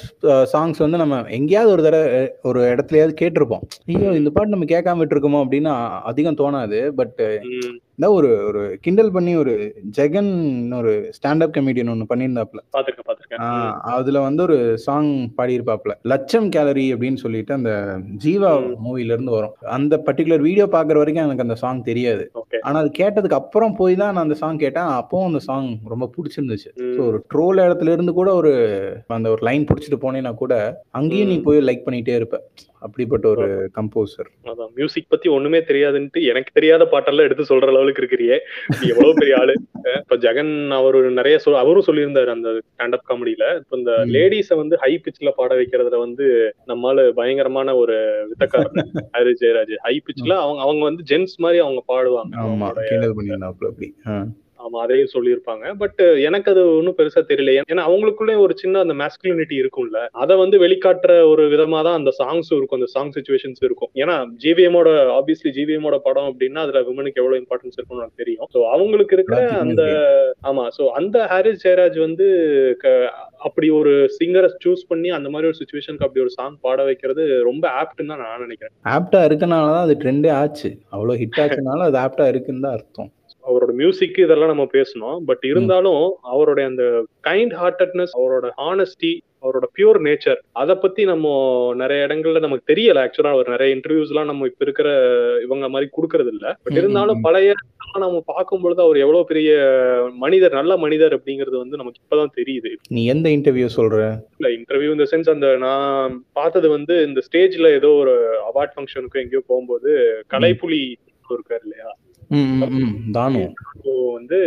சாங்ஸ் வந்து நம்ம எங்கேயாவது ஒரு தடவை ஒரு இடத்துலயாவது கேட்டிருப்போம். ஐயோ இந்த பாட்டு நம்ம கேட்காம விட்டுருக்கோமோ அப்படின்னு அதிகம் தோணாது. பட் இந்த ஒரு ஒரு கிண்டல் பண்ணி ஒரு ஜெகன் ஒரு ஸ்டாண்டப் கமெடியன் ஒன்று பண்ணியிருந்தாப்ல அதுல வந்து ஒரு சாங் பாடியிருப்பாப்ல லட்சம் கேலரி அப்படின்னு சொல்லிட்டு அந்த ஜீவா. மூவில இருந்து வரும். அந்த பர்டிகுலர் வீடியோ பாக்குற வரைக்கும் எனக்கு அந்த சாங் தெரியாது. ஆனா அது கேட்டதுக்கு அப்புறம் போய் தான் நான் அந்த சாங் கேட்டேன். அப்பவும் அந்த சாங் ரொம்ப பிடிச்சிருந்துச்சு. ஸோ ஒரு ட்ரோல் இடத்துல இருந்து கூட ஒரு அந்த ஒரு லைன் பிடிச்சிட்டு போனேன்னா கூட அங்கேயும் நீ. போய் லைக் பண்ணிட்டே இருப்ப. அப்படிப்பட்ட ஒரு கம்போசர் மியூசிக் பத்தி ஒண்ணுமே தெரியாதுன்ட்டு எனக்கு தெரியாத பாட்டெல்லாம் எடுத்து சொல்ற லெவலுக்கு இருக்கிறியே. நீ எவ்வளவு பெரிய ஆளு. இப்ப ஜெகன் அவர் நிறைய சொல் அவரும் சொல்லியிருந்தாரு அந்த ஸ்டாண்டப் காமெடியில இப்ப இந்த. லேடிஸ வந்து ஹை பிச்ல பாட வைக்கிறதுல வந்து நம்மால பயங்கரமான ஒரு வித்தக்காரன் ஹரி ஜெயராஜ். ஹை பிச்ல அவங்க அவங்க வந்து ஜென்ஸ் மாதிரி அவங்க பாடுவாங்க. ஆமா அதையும் சொல்லியிருப்பாங்க. பட் எனக்கு அது ஒன்றும் பெருசா தெரியல. ஏன்னா அவங்களுக்குள்ளே ஒரு சின்ன அந்த மேஸ்குலினிட்டி இருக்கும்ல. அதை வந்து வெளிக்காட்டுற ஒரு விதமா தான் அந்த சாங்ஸும் இருக்கும் அந்த சாங் சுச்சுவேஷன்ஸ் இருக்கும். ஏன்னா ஜிவிஎமோட ஆப்வியஸ்லி ஜிவிஎமோட படம் அப்படின்னா அதுல விமனுக்கு எவ்வளவு இம்பார்ட்டன்ஸ் இருக்கும்னு எனக்கு தெரியும். ஸோ அவங்களுக்கு இருக்கிற அந்த ஆமா சோ அந்த ஹாரிஸ் ஜெயராஜ் வந்து அப்படி ஒரு சிங்கரை சூஸ் பண்ணி அந்த மாதிரி ஒரு சுச்சுவேஷனுக்கு அப்படி ஒரு சாங் பாட வைக்கிறது ரொம்ப ஆப்ட்னு தான் நான் நினைக்கிறேன். ஆப்டா இருக்கனால தான் அது ட்ரெண்டே ஆச்சு. அவ்வளோ ஹிட் ஆச்சுனால அது ஆப்டா இருக்குன்னு தான் அர்த்தம். அவரோட மியூசிக் இதெல்லாம் நம்ம பேசணும். பட் இருந்தாலும் அவருடைய அந்த கைண்ட் ஹார்ட்டட்னஸ் அவரோட ஹானஸ்டி அவரோட பியூர் நேச்சர் அதை பத்தி நம்ம நிறைய இடங்கள்ல நமக்கு தெரியல. ஆக்சுவலா அவர் நிறைய இன்டர்வியூஸ் எல்லாம் நம்ம இப்ப இருக்கிற இவங்க மாதிரி கொடுக்கறது இல்ல பட் இருந்தாலும். பழைய நம்ம பார்க்கும்பொழுது அவர் எவ்வளவு பெரிய மனிதர் நல்ல மனிதர் அப்படிங்கிறது வந்து நமக்கு இப்பதான் தெரியுது. நீ எந்த இன்டர்வியூ சொல்ற? இல்ல இன்டர்வியூ இந்த சென்ஸ் அந்த நான் பார்த்தது வந்து இந்த ஸ்டேஜ்ல ஏதோ ஒரு அவார்ட் ஃபங்க்ஷனுக்கு எங்கேயோ போகும்போது கலைப்புலி இருக்காரு இல்லையா. தானு வந்து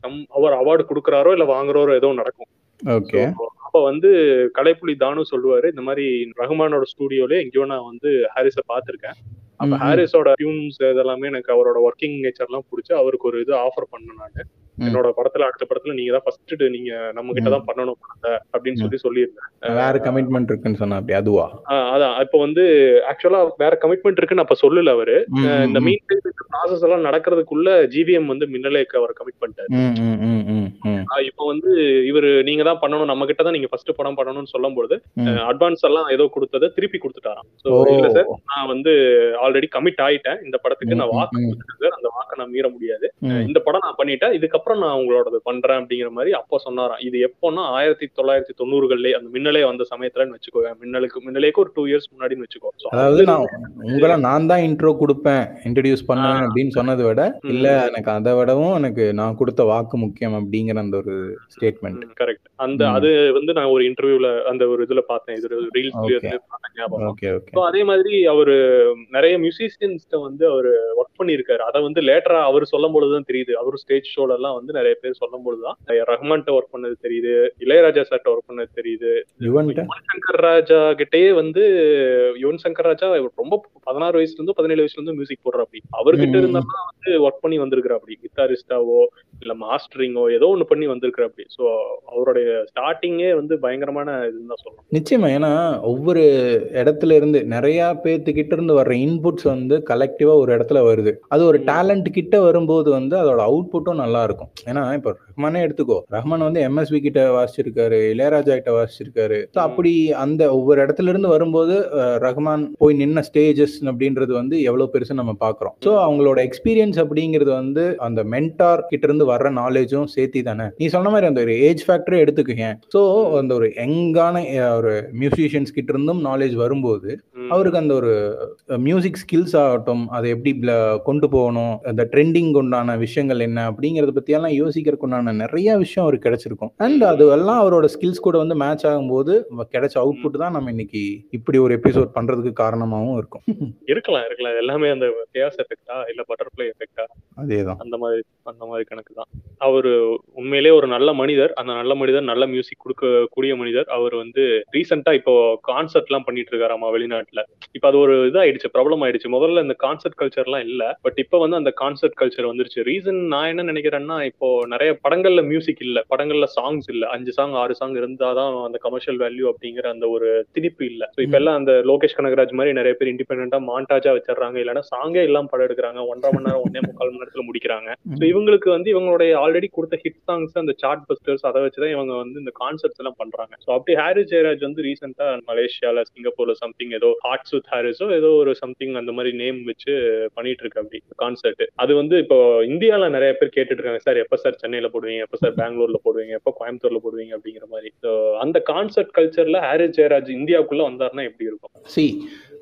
சம் அவர் அவார்டு கொடுக்குறாரோ இல்ல வாங்குறாரோ ஏதோ நடக்கும். ஓகே. அப்ப வந்து கலைப்புலி தானு சொல்லுவாரு. இந்த மாதிரி ரஹ்மானோட ஸ்டூடியோல எங்கேயோ நான் வந்து ஹாரிஸ பாத்திருக்கேன் அப்ப. ஹாரிஸோட டியூன்ஸ் இதெல்லாமே எனக்கு அவரோட ஒர்க்கிங் நேச்சர் எல்லாம் பிடிச்சி அவருக்கு ஒரு இது ஆஃபர் பண்ணேன் நானு. என்னோட படத்துல அடுத்த படத்துல நீங்க தான் ஃபர்ஸ்ட் நீங்க நம்ம கிட்ட தான் பண்ணணும் அப்படின்னு சொல்லி சொல்லியிருந்தேன். வேற கமிட்மெண்ட் இருக்குன்னு சொன்ன அப்படி அதுவா? அதான். இப்ப வந்து ஆக்சுவலா வேற கமிட்மெண்ட் இருக்குன்னு அப்ப சொல்லல அவரு. இந்த. மீன் ப்ராசஸ் எல்லாம் நடக்கிறதுக்குள்ள ஜிவிஎம் வந்து மின்னலேக்கு அவர் கமிட் பண்ணிட்டாரு. இப்ப வந்து இவரு நீங்க தான் பண்ணணும் நம்ம கிட்ட தான் நீங்க ஃபர்ஸ்ட் படம் பண்ணணும்னு சொல்லும் பொழுது ம். அட்வான்ஸ் எல்லாம் ஏதோ கொடுத்ததை திருப்பி கொடுத்துட்டாராம் சோ. இல்ல சார் நான் வந்து ஆல்ரெடி கமிட் ஆயிட்டேன் இந்த படத்துக்கு நான் வாக்கு கொடுத்துட்டேன் சார் அந்த வாக்கை நான் மீற முடியாது. இந்த படம் நான் பண்ணிட்டேன் இதுக்கப்புறம் நான் உங்களோடது பண்றேன் அப்படிங்கிற மாதிரி அப்போ சொன்னாராம் இது எப்போன்னா ஆயிரத்தி தொள்ளாயிரத்தி தொண்ணூறுகள்லயே அந்த மின்னலே வந்த சமயத்துலன்னு வச்சுக்கோங்க மின்னலுக்கு மின்னலேக்கு ஒரு டூ இயர்ஸ் முன்னாடின்னு வச்சுக்கோ அதாவது அது நான் உங்களை நான் தான் இன்ட்ரோ கொடுப்பேன் இன்ட்ரடியூஸ் பண்ணுவேன். அப்படின்னு சொன்னதை விட. இல்ல எனக்கு அதை விடவும் எனக்கு நான் கொடுத்த வாக்கு முக்கியம் அப்படிங்கிற அந்த ஒரு ஸ்டேட்மெண்ட் கரெக்ட் அந்த. அது வந்து நான் ஒரு இன்டர்வியூல அந்த ஒரு இதுல பார்த்தேன். இது ஞாபகம். ஓகே அதே மாதிரி அவரு நிறைய மியூசிஷியன்ஸ்ட வந்து அவரு ஒர்க் பண்ணியிருக்காரு. அதை வந்து லேட்டரா அவர் சொல்லும் பொழுதுதான் தெரியுது. அவர் ஸ்டேஜ் ஷோல எல்லாம் வந்து நிறைய பேர் சொல்லும் பொழுதுதான் ரஹ்மான்ட்ட ஒர்க் பண்ணது தெரியுது. இளையராஜா சார்ட்ட ஒர்க் பண்ணது தெரியுது. யுவன் சங்கர் ராஜா கிட்டயே வந்து யுவன் சங்கர் ராஜா ரொம்ப பதினாறு வயசுல இருந்து பதினேழு வயசுல இருந்து மியூசிக் போடுற அப்படி அவர்கிட்ட ம், ம். இருந்தா வந்து ஒர்க் பண்ணி வந்திருக்கிற அப்படி கிட்டாரிஸ்டாவோ இல்ல மாஸ்டரிங்கோ ஏதோ ஒண்ணு பண்ணி வந்திருக்கிற அப்படி சோ அவருடைய ஸ்டார்டிங்கே வந்து பயங்கரமான இதுன்னு தான் சொல்லணும். நிச்சயமா. ஏன்னா ஒவ்வொரு இடத்துல இருந்து நிறைய பேர்த்துக்கிட்ட இருந்து வர்ற இன்புட்ஸ் வந்து கலெக்டிவா ஒரு இடத்துல வருது. அது ஒரு. டேலண்ட் கிட்ட வரும்போது வந்து அதோட அவுட்புட்டும் நல்லா இருக்கும் ஏன்னா இப்போ ரஹ்மானே எடுத்துக்கோ. ரஹ்மான் வந்து எம்எஸ்வி கிட்ட வாசிச்சிருக்காரு இளையராஜா கிட்ட வாசிச்சிருக்காரு. So ம். அப்படி அந்த ஒவ்வொரு இடத்துல இருந்து வரும்போது ரஹ்மான் போய் நின்ன ஸ்டேஜஸ் அப்படின்றது வந்து எவ்வளவு பெருசு நம்ம பாக்குறோம். ஸோ அவங்களோட எக்ஸ்பீரியன்ஸ் அப்படிங்கிறது வந்து அந்த மென்டார் கிட்ட இருந்து வர்ற நாலேஜும் சேர்த்தி தானே நீ சொன்ன மாதிரி அந்த ஒரு ஏஜ் ஃபேக்டரே எடுத்துக்கங்க ஸோ அந்த ஒரு யங்கான ஒரு மியூசிஷியன்ஸ் கிட்ட இருந்தும் நாலேஜ் வரும்போது. அவருக்கு அந்த ஒரு மியூசிக் ஸ்கில்ஸ் ஆகட்டும் அதை எப்படி கொண்டு போகணும் அந்த ட்ரெண்டிங் உண்டான விஷயங்கள் என்ன அப்படிங்கறத பத்தி எல்லாம் யோசிக்கிறதுக்கு உண்டான நிறைய விஷயம் அவருக்கு கிடைச்சிருக்கும். அண்ட் அது எல்லாம் அவரோட ஸ்கில்ஸ் கூட வந்து மேட்ச் ஆகும்போது கிடைச்ச அவுட்புட் தான் நம்ம இன்னைக்கு இப்படி ஒரு எபிசோட் பண்றதுக்கு காரணமாகவும் இருக்கும். இருக்கலாம் இருக்கலாம். எல்லாமே அந்த எஃபெக்டா இல்ல பட்டர்ஃபிளை எஃபெக்டா அதேதான். அந்த மாதிரி அந்த மாதிரி கணக்கு தான். அவரு உண்மையிலே ஒரு நல்ல மனிதர். அந்த நல்ல மனிதர் நல்ல மியூசிக் கொடுக்க கூடிய மனிதர். அவர் வந்து ரீசெண்டா இப்போ கான்சர்ட் எல்லாம் பண்ணிட்டு இருக்காராமா வெளிநாட்டுல. இப்ப அது ஒரு இதாயிடுச்சு ப்ராப்ளம் ஆயிடுச்சு. முதல்ல இந்த கான்சர்ட் கல்ச்சர் எல்லாம் இல்ல. பட் இப்ப வந்து அந்த கான்சர்ட் கல்ச்சர் வந்துருச்சு. ரீசன் நான் என்ன நினைக்கிறேன்னா இப்போ நிறைய படங்கள்ல மியூசிக் இல்ல. படங்கள்ல சாங்ஸ் இல்ல. அஞ்சு சாங் ஆறு சாங் இருந்தாதான் அந்த கமர்ஷியல் வேல்யூ அப்படிங்கிற அந்த ஒரு திணிப்பு இல்ல. இப்ப எல்லாம் அந்த லோகேஷ் கனகராஜ் மாதிரி நிறைய பேர் இண்டிபெண்டா மாண்டாஜா வச்சிடுறாங்க. இல்லைன்னா சாங்கே இல்லாம படம் எடுக்கிறாங்க. ஒன்றரை மணி நேரம் ஒன்னே முக்கால் மணி நேரம் இடத்துல முடிக்கிறாங்க இவங்களுக்கு வந்து இவங்களுடைய ஆல்ரெடி கொடுத்த ஹிட் சாங்ஸ் அந்த சார்ட் பஸ்டர்ஸ் அதை வச்சுதான் இவங்க வந்து இந்த கான்செப்ட்ஸ் எல்லாம் பண்றாங்க. ஸோ அப்படி ஹாரிஸ் ஜெயராஜ் வந்து ரீசெண்டா மலேசியால சிங்கப்பூர்ல சம்திங் ஏதோ ஹார்ட்ஸ் வித் ஹாரிஸோ ஏதோ ஒரு சம்திங் அந்த மாதிரி நேம் வச்சு பண்ணிட்டு இருக்கு அப்படி கான்செர்ட் அது வந்து இப்போ இந்தியால நிறைய பேர் கேட்டுட்டு இருக்காங்க சார் எப்ப சார் சென்னையில போடுவீங்க? எப்ப சார் பெங்களூர்ல போடுவீங்க? எப்ப கோயம்புத்தூர்ல போடுவீங்க? அப்படிங்கிற மாதிரி. ஸோ அந்த கான்செர்ட் கல்ச்சர்ல ஹாரிஸ் ஜெயராஜ் இந்தியாவுக்குள்ள வந்தாருன்னா எப்படி இருக்கும்? சி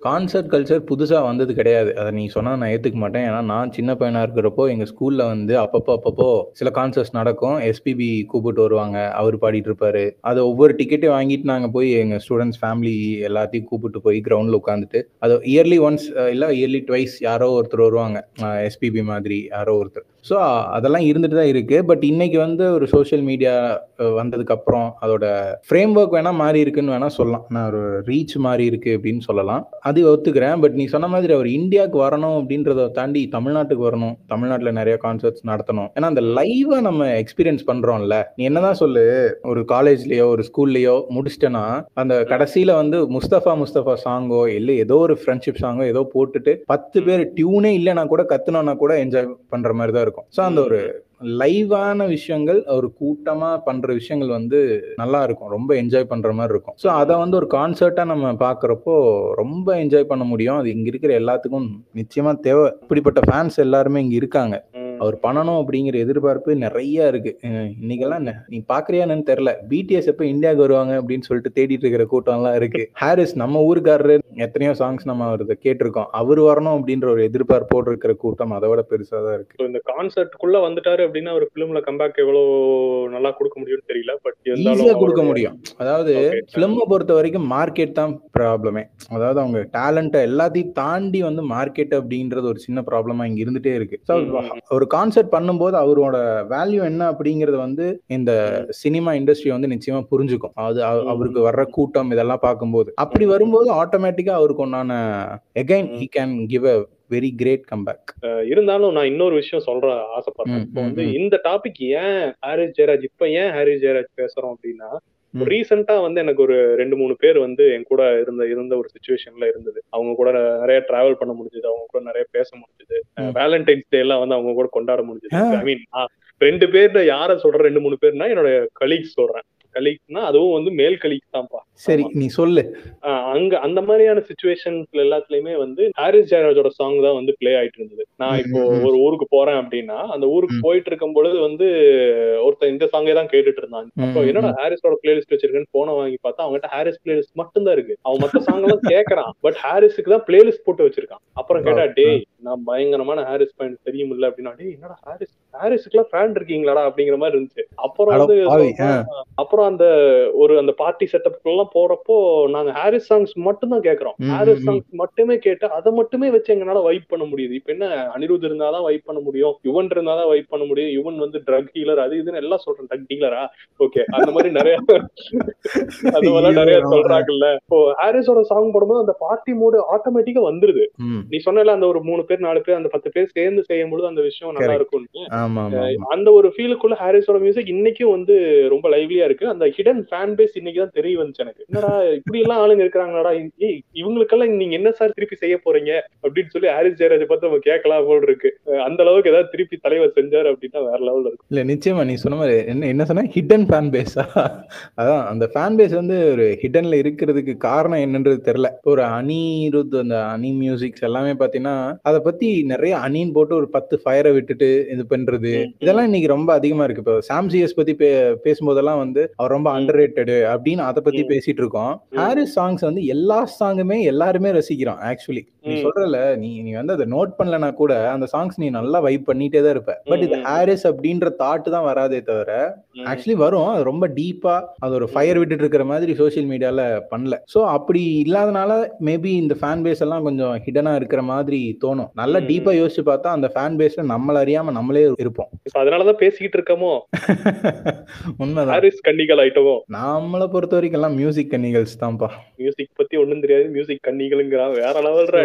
கான்சர்ட் கல்ச்சர் புதுசாக வந்தது கிடையாது. அதை நீ சொன்னால் நான் ஏற்றுக்க மாட்டேன். ஏன்னா நான் சின்ன பையனாக இருக்கிறப்போ எங்கள் ஸ்கூலில் வந்து அப்பப்போ அப்பப்போ சில கான்சர்ட்ஸ் நடக்கும். எஸ்பிபி கூப்பிட்டு வருவாங்க. அவர் பாடிட்டு இருப்பாரு. அதை ஒவ்வொரு டிக்கெட்டையும் வாங்கிட்டு நாங்கள் போய் எங்கள் ஸ்டூடெண்ட்ஸ் ஃபேமிலி எல்லாத்தையும் கூப்பிட்டு போய் கிரவுண்டில் உட்காந்துட்டு அது இயர்லி ஒன்ஸ் இல்லை இயர்லி ட்வைஸ் யாரோ ஒருத்தர் வருவாங்க. எஸ்பிபி மாதிரி யாரோ ஒருத்தர். ஸோ அதெல்லாம் இருந்துட்டு தான் இருக்கு. பட் இன்னைக்கு வந்து ஒரு சோஷியல் மீடியா வந்ததுக்கு அப்புறம் அதோட ஃப்ரேம் ஒர்க் வேணா மாறி இருக்குன்னு வேணா சொல்லலாம். நான் ஒரு ரீச் மாறி இருக்கு அப்படின்னு சொல்லலாம். அது ஒத்துக்கிறேன். பட் நீ சொன்ன மாதிரி அவர் இந்தியாவுக்கு வரணும் அப்படின்றத தாண்டி தமிழ்நாட்டுக்கு வரணும். தமிழ்நாட்டில் நிறைய கான்சர்ட்ஸ் நடத்தணும். ஏன்னா அந்த லைவா நம்ம எக்ஸ்பீரியன்ஸ் பண்றோம்ல. நீ என்னதான் சொல்லு ஒரு காலேஜ்லயோ ஒரு ஸ்கூல்லயோ முடிச்சிட்டேன்னா அந்த கடைசியில வந்து முஸ்தபா முஸ்தபா சாங்கோ இல்லை ஏதோ ஒரு ஃப்ரெண்ட்ஷிப் சாங்கோ ஏதோ போட்டுட்டு பத்து பேர் டியூனே இல்லைன்னா கூட கத்துனோம்னா கூட என்ஜாய் பண்ற மாதிரி தான் இருக்கும். ஸோ அந்த ஒரு லைவான விஷயங்கள் ஒரு கூட்டமா பண்ற விஷயங்கள் வந்து நல்லா இருக்கும். ரொம்ப என்ஜாய் பண்ற மாதிரி இருக்கும். ஸோ அதை வந்து ஒரு கான்சர்ட்டா நம்ம பாக்குறப்போ ரொம்ப என்ஜாய் பண்ண முடியும். அது இங்க இருக்கிற எல்லாத்துக்கும் நிச்சயமா தேவை. இப்படிப்பட்ட ஃபேன்ஸ் எல்லாருமே இங்க இருக்காங்க. அவர் பண்ணணும் அப்படிங்கிற எதிர்பார்ப்பு நிறைய இருக்கு. இன்னைக்கெல்லாம் நெ- நீ பாக்குறியா என்னன்னு தெரியல. பிடிஎஸ் எப்ப இந்தியாவுக்கு வருவாங்க அப்படின்னு சொல்லிட்டு தேடிட்டு இருக்கிற கூட்டம்லாம் இருக்கு. ஹாரிஸ் நம்ம ஊருக்காரரு எத்தனையோ சாங்ஸ் நம்ம அவரது கேட்டிருக்கோம். அவர் வரணும் அப்படின்ற ஒரு எதிர்பார்ப்போடு இருக்கிற கூட்டம் அதை விட பெருசா தான் இருக்கு. இந்த கான்செர்ட்டுக்குள்ள வந்துட்டாரு அப்படின்னா ஒரு பிலிம்ல கம்பேக் எவ்வளவு நல்லா கொடுக்க முடியும்னு தெரியல பட் ஈஸியா கொடுக்க முடியும். அதாவது. பிலிமை பொறுத்த வரைக்கும் மார்க்கெட் தான் ப்ராப்ளமே அதாவது அவங்க டேலண்ட்டை எல்லாத்தையும் தாண்டி வந்து மார்க்கெட் அப்படின்றது ஒரு சின்ன ப்ராப்ளமா இங்க இருந்துட்டே இருக்கு. ம். ஒரு கான்செர்ட் பண்ணும்போது அவரோட வேல்யூ என்ன அப்படிங்கறது வந்து இந்த சினிமா இண்டஸ்ட்ரி வந்து நிச்சயமா புரிஞ்சுக்கும் அது. அவருக்கு வர்ற கூட்டம் இதெல்லாம் பார்க்கும்போது அப்படி வரும்போது ஆட்டோமேட்டிக்கா அவருக்கு ஒன்னான again he can give a very great comeback இருந்தாலும் நான் இன்னொரு விஷயம் சொல்ற ஆசைப்படுறேன் இப்போ வந்து. இந்த டாபிக் ஏன் ஹாரிஸ் ஜெயராஜ் இப்ப ஏன் ஹாரிஸ் ஜெயராஜ் பேசுறோம் அப்படின்னா. ரீசெண்டா வந்து எனக்கு ஒரு ரெண்டு மூணு பேர் வந்து என் கூட இருந்த இருந்த ஒரு சுச்சுவேஷன்ல இருந்தது. அவங்க கூட நிறைய டிராவல் பண்ண முடிஞ்சது. அவங்க கூட நிறைய பேச முடிஞ்சது. வேலண்டைன்ஸ் டே எல்லாம் வந்து அவங்க கூட கொண்டாட முடிஞ்சது. ஐ மீன் ரெண்டு பேர்ல யார சொல்றேன் ரெண்டு மூணு பேர்னா என்னோட கலீக்ஸ் சொல்றேன். கலீக்ஸ்னா அதுவும் வந்து மேல் கலீக்ஸ் தான்ப்பா சரி. நீ சொல்லு. அங்க அந்த மாதிரியான சுச்சுவேஷன்ஸ்ல எல்லாத்துலயுமே வந்து ஹாரிஸ் ஜெயராஜோட சாங் தான் வந்து ப்ளே ஆயிட்டு இருந்தது. நான் இப்போ. ஒரு ஊருக்கு போறேன் அப்படின்னா அந்த ஊருக்கு. போயிட்டு இருக்கும் பொழுது வந்து ஒருத்தன் இந்த சாங்கே தான் கேட்டுட்டு இருந்தாங்க அப்போ என்னடா ஹாரிஸோட பிளேலிஸ்ட் வச்சிருக்கேன்னு போன வாங்கி பார்த்தா அவங்ககிட்ட ஹாரிஸ் பிளேலிஸ்ட் மட்டும் தான் இருக்கு. அவன் மத்த சாங் எல்லாம் கேக்குறான். பட் ஹாரிஸுக்கு தான் பிளேலிஸ்ட் போட்டு வச்சிருக்கான். அப்புறம் கேட்டா டேய் நான் பயங்கரமான ஹாரிஸ் ஃபேன் தெரியுமில்ல அப்படின்னா டேய் என்னடா ஹாரிஸ் ஹாரிஸுக்குலாம் ஃபேன் இருக்கீங்களாடா? அப்படிங்கிற மாதிரி இருந்துச்சு. அப்புறம் வந்து. அப்புறம் அந்த ஒரு அந்த பார்ட்டி செட்டப் எல்லாம் போறப்போ நாங்க ஹாரிஸ் சாங்ஸ் மட்டும் தான் கேக்குறோம். ம், ஹாரிஸ். சாங்ஸ் மட்டுமே கேட்டு அதை மட்டுமே வச்சு எங்களால வைப் பண்ண முடியுது. இப்ப என்ன அனிருத் இருந்தாதான் வைப் பண்ண முடியும் யுவன் இருந்தாதான் வைப் பண்ண முடியும் யுவன் வந்து ட்ரக் டீலர் அது இதுன்னு எல்லாம் சொல்றேன். ட்ரக் டீலரா ஓகே அந்த மாதிரி நிறைய அந்த மாதிரிலாம் நிறைய சொல்றாங்கல்ல. இப்போ ஹாரிஸோட சாங் போடும்போது அந்த பார்ட்டி மூடு ஆட்டோமேட்டிக்கா வந்துருது. நீ சொன்னல அந்த ஒரு மூணு பேர் நாலு பேர் அந்த பத்து பேர் சேர்ந்து செய்யும் பொழுது அந்த விஷயம் நல்லா ஆமா. அந்த ஒரு ஃபீலுக்குள்ள ஹாரிஸோட மியூசிக் இன்னைக்கும் வந்து ரொம்ப லைவ்லியா இருக்கு. அந்த ஹிடன் ஃபேன் பேஸ் இன்னைக்கு தான் தெரிய வந்துச்சு எனக்கு. என்னடா இப்படி எல்லாம் ஆளுங்க இருக்கிறாங்களாடா? ஏய் இவங்களுக்கெல்லாம் நீங்க என்ன சார் திருப்பி செய்ய போறீங்க? அப்படின்னு சொல்லி ஹாரிஸ் ஜெயராஜ் பார்த்து நம்ம கேட்கலாம் போல் இருக்கு. அந்த அளவுக்கு ஏதாவது திருப்பி தலைவர் செஞ்சாரு அப்படின்னா வேற லெவல்ல இருக்கும். இல்ல நிச்சயமா நீ சொன்ன மாதிரி என்ன என்ன சொன்ன ஹிடன் ஃபேன் பேஸா அதான் அந்த ஃபேன் பேஸ் வந்து ஒரு ஹிடன்ல இருக்கிறதுக்கு காரணம் என்னன்றது தெரியல. ஒரு அனிருத் அந்த அனி மியூசிக்ஸ் எல்லாமே பாத்தீங்கன்னா அதை பத்தி நிறைய அணின்னு போட்டு ஒரு பத்து ஃபயரை விட்டுட்டு இது பண்றது. இதெல்லாம் இன்னைக்கு ரொம்ப அதிகமா இருக்கு. இப்போ சாம்சிஎஸ் பத்தி பே பேசும்போதெல்லாம் வந்து அவர் ரொம்ப. அண்டர் அப்படின்னு அதை பத்தி. பேசிட்டு இருக்கோம். ஹாரிஸ் சாங்ஸ் வந்து எல்லா சாங்குமே எல்லாருமே ரசிக்கிறோம் ஆக்சுவலி நீ. சொல்றல நீ நீ வந்து அதை நோட் பண்ணலனா கூட அந்த சாங்ஸ் நீ நல்லா வைப் பண்ணிட்டே தான் இருப்ப பட் இது. ஹாரிஸ் அப்படின்ற தாட் தான் வராதே தவிர. ஆக்சுவலி வரும் அது ரொம்ப டீப்பா அது ஒரு ஃபயர் விட்டுட்டு இருக்கிற மாதிரி சோஷியல் மீடியால பண்ணல சோ அப்படி இல்லாதனால மேபி இந்த ஃபேன் பேஸ் எல்லாம் கொஞ்சம் ஹிடனா இருக்கிற மாதிரி தோணும் நல்லா. டீப்பா யோசிச்சு பார்த்தா அந்த ஃபேன் பேஸ்ல நம்மள அறியாம நம்மளே இருப்போம் அதனாலதான் பேசிக்கிட்டு இருக்கமோ உண்மைதான் ஹாரிஸ் கன்னிகள் ஐட்டமோ நம்மளை பொறுத்த வரைக்கும் எல்லாம் மியூசிக் கன்னிகல்ஸ் தான்ப்பா. மியூசிக் பத்தி ஒண்ணும் தெரியாது மியூசிக் கன்னிகளுங்கிறான் வேற லெவல்ரா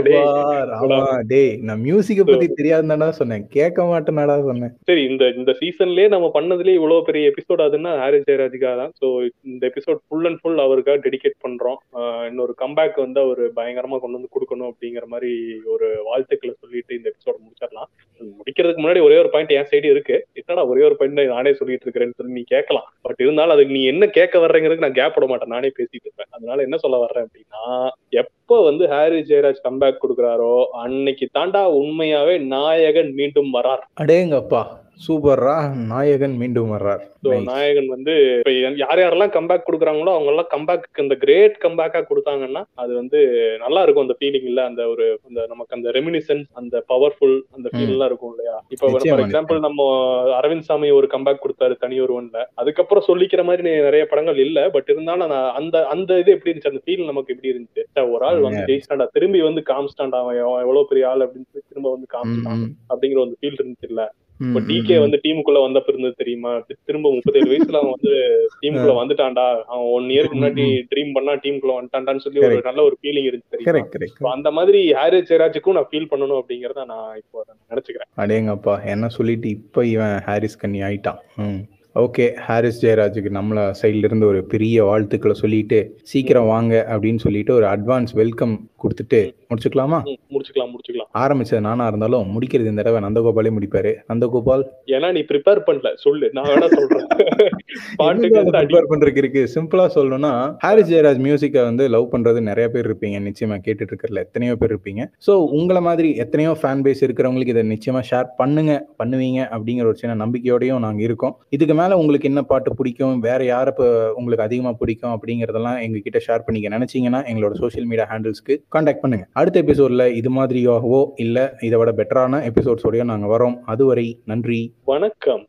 டே நான் மியூசிக்க பத்தி தெரியாதுன்னு சொன்னேன். கேட்க மாட்டேனாடா சொன்னேன். சரி இந்த இந்த சீசன்லயே நம்ம பண்ணதுலயே இவ்வளவு பெரிய எபிசோட் அதுன்னா ஹாரிஸ் ஜெயராஜுக்காக தான். ஸோ இந்த எபிசோட் ஃபுல் அண்ட் ஃபுல் அவருக்காக டெடிகேட் பண்றோம். இன்னொரு கம்பேக் வந்து அவர் பயங்கரமா கொண்டு வந்து கொடுக்கணும் அப்படிங்கிற மாதிரி ஒரு வாழ்த்துக்களை சொல்லிட்டு இந்த எபிசோட முடிச்சிடலாம். முடிக்கிறதுக்கு முன்னாடி ஒரே ஒரு பாயிண்ட் என் சைடு இருக்கு. என்னடா ஒரே ஒரு பாயிண்ட் நானே சொல்லிட்டு இருக்கிறேன்னு சொல்லி நீ கேட்கலாம். பட் இருந்தாலும் அதுக்கு நீ என்ன கேட்க வர்றேங்கிறதுக்கு நான் கேப் விட மாட்டேன். நானே பேசிட்டு இருப்பேன். அதனால என்ன சொல்ல வர்றேன் அப்படின்னா எப்ப வந்து ஹாரி ஜெயராஜ் கம்பேக் கொடுக்குறாரோ அன்னைக்கு தாண்டா உண்மையாவே நாயகன் மீண்டும் வரார். அடேங்கப்பா. சூப்பர்ரா நாயகன் மீண்டும் வர்றார். நாயகன் வந்து இப்ப யார் யாரெல்லாம் கம்பேக் கொடுக்குறாங்களோ அவங்க எல்லாம் கம்பேக் இந்த கிரேட் கம்பேக்கா கொடுத்தாங்கன்னா அது வந்து நல்லா இருக்கும் அந்த ஃபீலிங் இல்ல அந்த ஒரு அந்த நமக்கு அந்த ரெமினிசன்ஸ் அந்த பவர்ஃபுல் அந்த ஃபீல் எல்லாம் இருக்கும் இல்லையா? இப்ப ஃபார் எக்ஸாம்பிள் நம்ம அரவிந்த் சாமி ஒரு கம்பேக் கொடுத்தாரு தனி ஒருவன்ல. அதுக்கப்புறம் சொல்லிக்கிற மாதிரி நிறைய படங்கள் இல்ல பட் இருந்தாலும் அந்த அந்த இது எப்படி இருந்துச்சு அந்த ஃபீல் நமக்கு எப்படி இருந்துச்சு? ச்சே, ஒரு ஆள் வந்து. ஜெயிச்சிட்டாண்டா திரும்பி வந்து காமிச்சிட்டாண்டா அவன் எவ்வ- எவ்வளவு பெரிய ஆள் அப்படின்னு திரும்ப வந்து ம், அப்படிங்கிற ஒரு ஃபீல் இருந்துச்சு இல்ல. இப்ப டிகே. வந்து டீமுக்குள்ள வந்தப்ப இருந்தது தெரியுமா? திரும்ப முப்பத்தேழு வயசுல அவன் வந்து டீமுக்குள்ள வந்துட்டான்டா. அவன் ஒன் இயருக்கு முன்னாடி ட்ரீம் பண்ணா டீமுக்குள்ள வந்துட்டான்டான்னு சொல்லி ஒரு. நல்ல ஒரு ஃபீலிங் இருந்துச்சு தெரியுமா? அந்த மாதிரி ஹாரி ஜெயராஜுக்கும் நான் ஃபீல் பண்ணணும் அப்படிங்கறத நான் இப்போ நினைச்சுக்கிறேன். அடேங்கப்பா என்ன சொல்லிட்டு இப்போ இவன் ஹாரிஸ் கண்ணி ஆயிட்டான். ஓகே ஹாரிஸ் ஜெயராஜுக்கு நம்மள சைட்ல இருந்து ஒரு பெரிய வாழ்த்துக்களை சொல்லிட்டு சீக்கிரம் வாங்க அப்படின்னு சொல்லிட்டு ஒரு அட்வான்ஸ் வெல்கம் கொடுத்துட்டு முடிச்சுக்கலாமா? முடிச்சுக்கலாம் முடிச்சுக்கலாம். ஆரம்பிச்சது நானா இருந்தாலும் முடிக்கிறது இந்த தடவை நந்தகோபாலே முடிப்பாரு. நந்தகோபால் ஏன்னா நீ ப்ரிப்பேர் பண்ணல. சொல்லு. நான் வேணா சொல்றேன். ப்ரிப்பேர் பண்றதுக்கு இருக்கு? சிம்பிளா சொல்லணும்னா ஹாரிஸ் ஜெயராஜ் மியூசிக்கை வந்து லவ் பண்றது நிறைய பேர் இருப்பீங்க. நிச்சயமா கேட்டுட்டு இருக்கறதுல எத்தனையோ பேர் இருப்பீங்க. ஸோ உங்களை மாதிரி எத்தனையோ ஃபேன் பேஸ் இருக்கிறவங்களுக்கு இதை நிச்சயமா ஷேர் பண்ணுங்க. பண்ணுவீங்க அப்படிங்கிற ஒரு சின்ன நம்பிக்கையோடயும் நாங்க இருக்கோம். இதுக்கு மேல உங்களுக்கு என்ன பாட்டு பிடிக்கும்? வேற யாரை உங்களுக்கு அதிகமா பிடிக்கும் அப்படிங்கறதெல்லாம் எங்க கிட்ட ஷேர் பண்ணிக்க நினைச்சீங்கன்னா எங்களோட சோஷியல் மீடியா ஹேண்டில்ஸ்க்கு காண்டாக்ட் பண்ணுங்க. அடுத்த எபிசோட்ல இது மாதிரியாகவோ இல்ல இதை விட பெட்டரான எபிசோட்ஸோடய நாங்க வரோம் அதுவரை நன்றி. வணக்கம்.